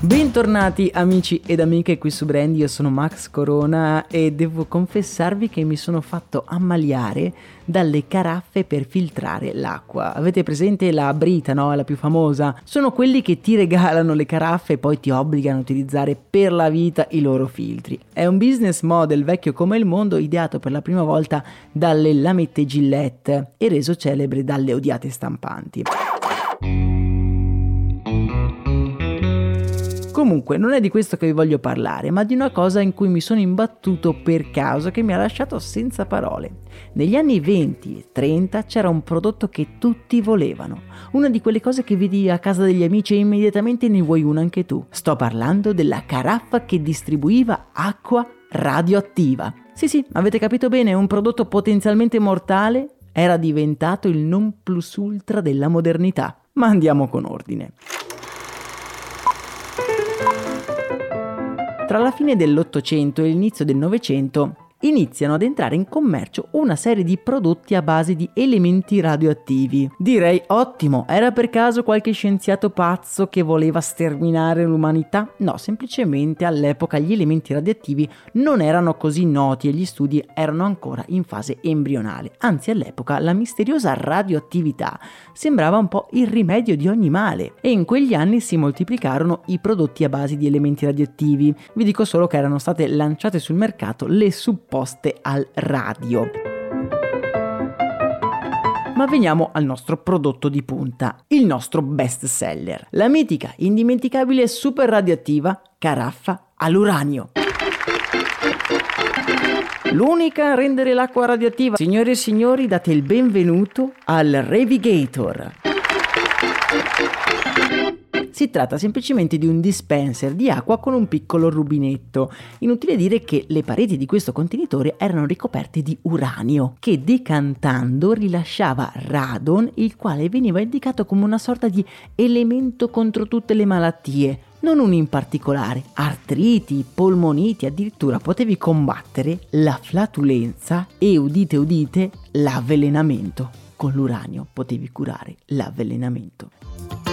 Bentornati amici ed amiche qui su Brand, io sono Max Corona e devo confessarvi che mi sono fatto ammaliare dalle caraffe per filtrare l'acqua. Avete presente la Brita, no? La più famosa? Sono quelli che ti regalano le caraffe e poi ti obbligano a utilizzare per la vita i loro filtri. È un business model vecchio come il mondo, ideato per la prima volta dalle lamette Gillette e reso celebre dalle odiate stampanti. Comunque, non è di questo che vi voglio parlare, ma di una cosa in cui mi sono imbattuto per caso che mi ha lasciato senza parole. Negli anni 20 e 30 c'era un prodotto che tutti volevano, una di quelle cose che vedi a casa degli amici e immediatamente ne vuoi una anche tu. Sto parlando della caraffa che distribuiva acqua radioattiva. Sì, sì, avete capito bene, un prodotto potenzialmente mortale era diventato il non plus ultra della modernità. Ma andiamo con ordine. Tra la fine dell'Ottocento e l'inizio del Novecento iniziano ad entrare in commercio una serie di prodotti a base di elementi radioattivi. Direi ottimo, era per caso qualche scienziato pazzo che voleva sterminare l'umanità? No, semplicemente all'epoca gli elementi radioattivi non erano così noti e gli studi erano ancora in fase embrionale. Anzi, all'epoca la misteriosa radioattività sembrava un po' il rimedio di ogni male e in quegli anni si moltiplicarono i prodotti a base di elementi radioattivi. Vi dico solo che erano state lanciate sul mercato le supporti poste al radio. Ma veniamo al nostro prodotto di punta, il nostro best seller, la mitica, indimenticabile e super radioattiva caraffa all'uranio. L'unica a rendere l'acqua radioattiva. Signore e signori, date il benvenuto al Revigator. Si tratta semplicemente di un dispenser di acqua con un piccolo rubinetto. Inutile dire che le pareti di questo contenitore erano ricoperte di uranio, che decantando rilasciava radon, il quale veniva indicato come una sorta di elemento contro tutte le malattie, non uno in particolare, artriti, polmoniti, addirittura potevi combattere la flatulenza e udite udite l'avvelenamento. Con l'uranio potevi curare l'avvelenamento.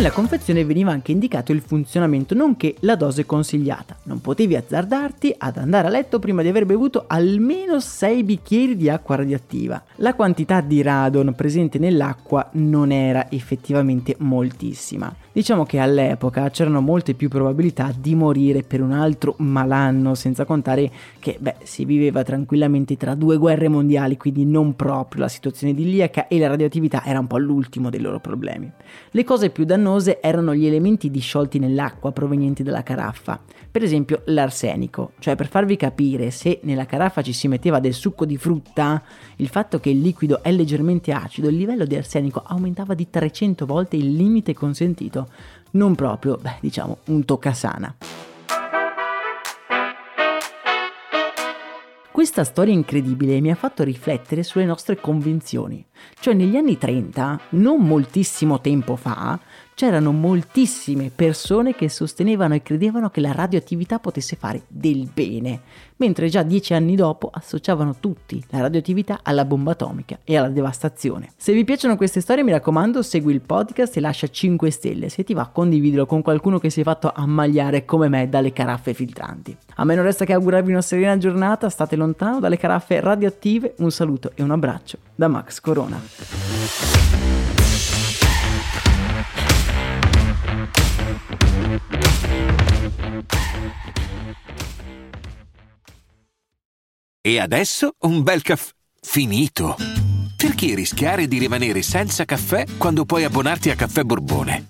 Nella confezione veniva anche indicato il funzionamento nonché la dose consigliata. Non potevi azzardarti ad andare a letto prima di aver bevuto almeno 6 bicchieri di acqua radioattiva. La quantità di radon presente nell'acqua non era effettivamente moltissima. Diciamo che all'epoca c'erano molte più probabilità di morire per un altro malanno, senza contare che beh, si viveva tranquillamente tra due guerre mondiali, quindi non proprio la situazione idilliaca e la radioattività era un po' l'ultimo dei loro problemi. Le cose più dannose erano gli elementi disciolti nell'acqua provenienti dalla caraffa, per esempio l'arsenico, cioè per farvi capire se nella caraffa ci si metteva del succo di frutta, il fatto che il liquido è leggermente acido, il livello di arsenico aumentava di 300 volte il limite consentito non proprio, beh, diciamo, un toccasana. Questa storia incredibile mi ha fatto riflettere sulle nostre convinzioni. Cioè negli anni 30, non moltissimo tempo fa, c'erano moltissime persone che sostenevano e credevano che la radioattività potesse fare del bene, mentre già dieci anni dopo associavano tutti la radioattività alla bomba atomica e alla devastazione. Se vi piacciono queste storie mi raccomando segui il podcast e lascia 5 stelle, se ti va condividilo con qualcuno che si è fatto ammagliare come me dalle caraffe filtranti. A me non resta che augurarvi una serena giornata, state lontano dalle caraffe radioattive, un saluto e un abbraccio da Max Corona. E adesso un bel caffè finito. Perché rischiare di rimanere senza caffè quando puoi abbonarti a Caffè Borbone?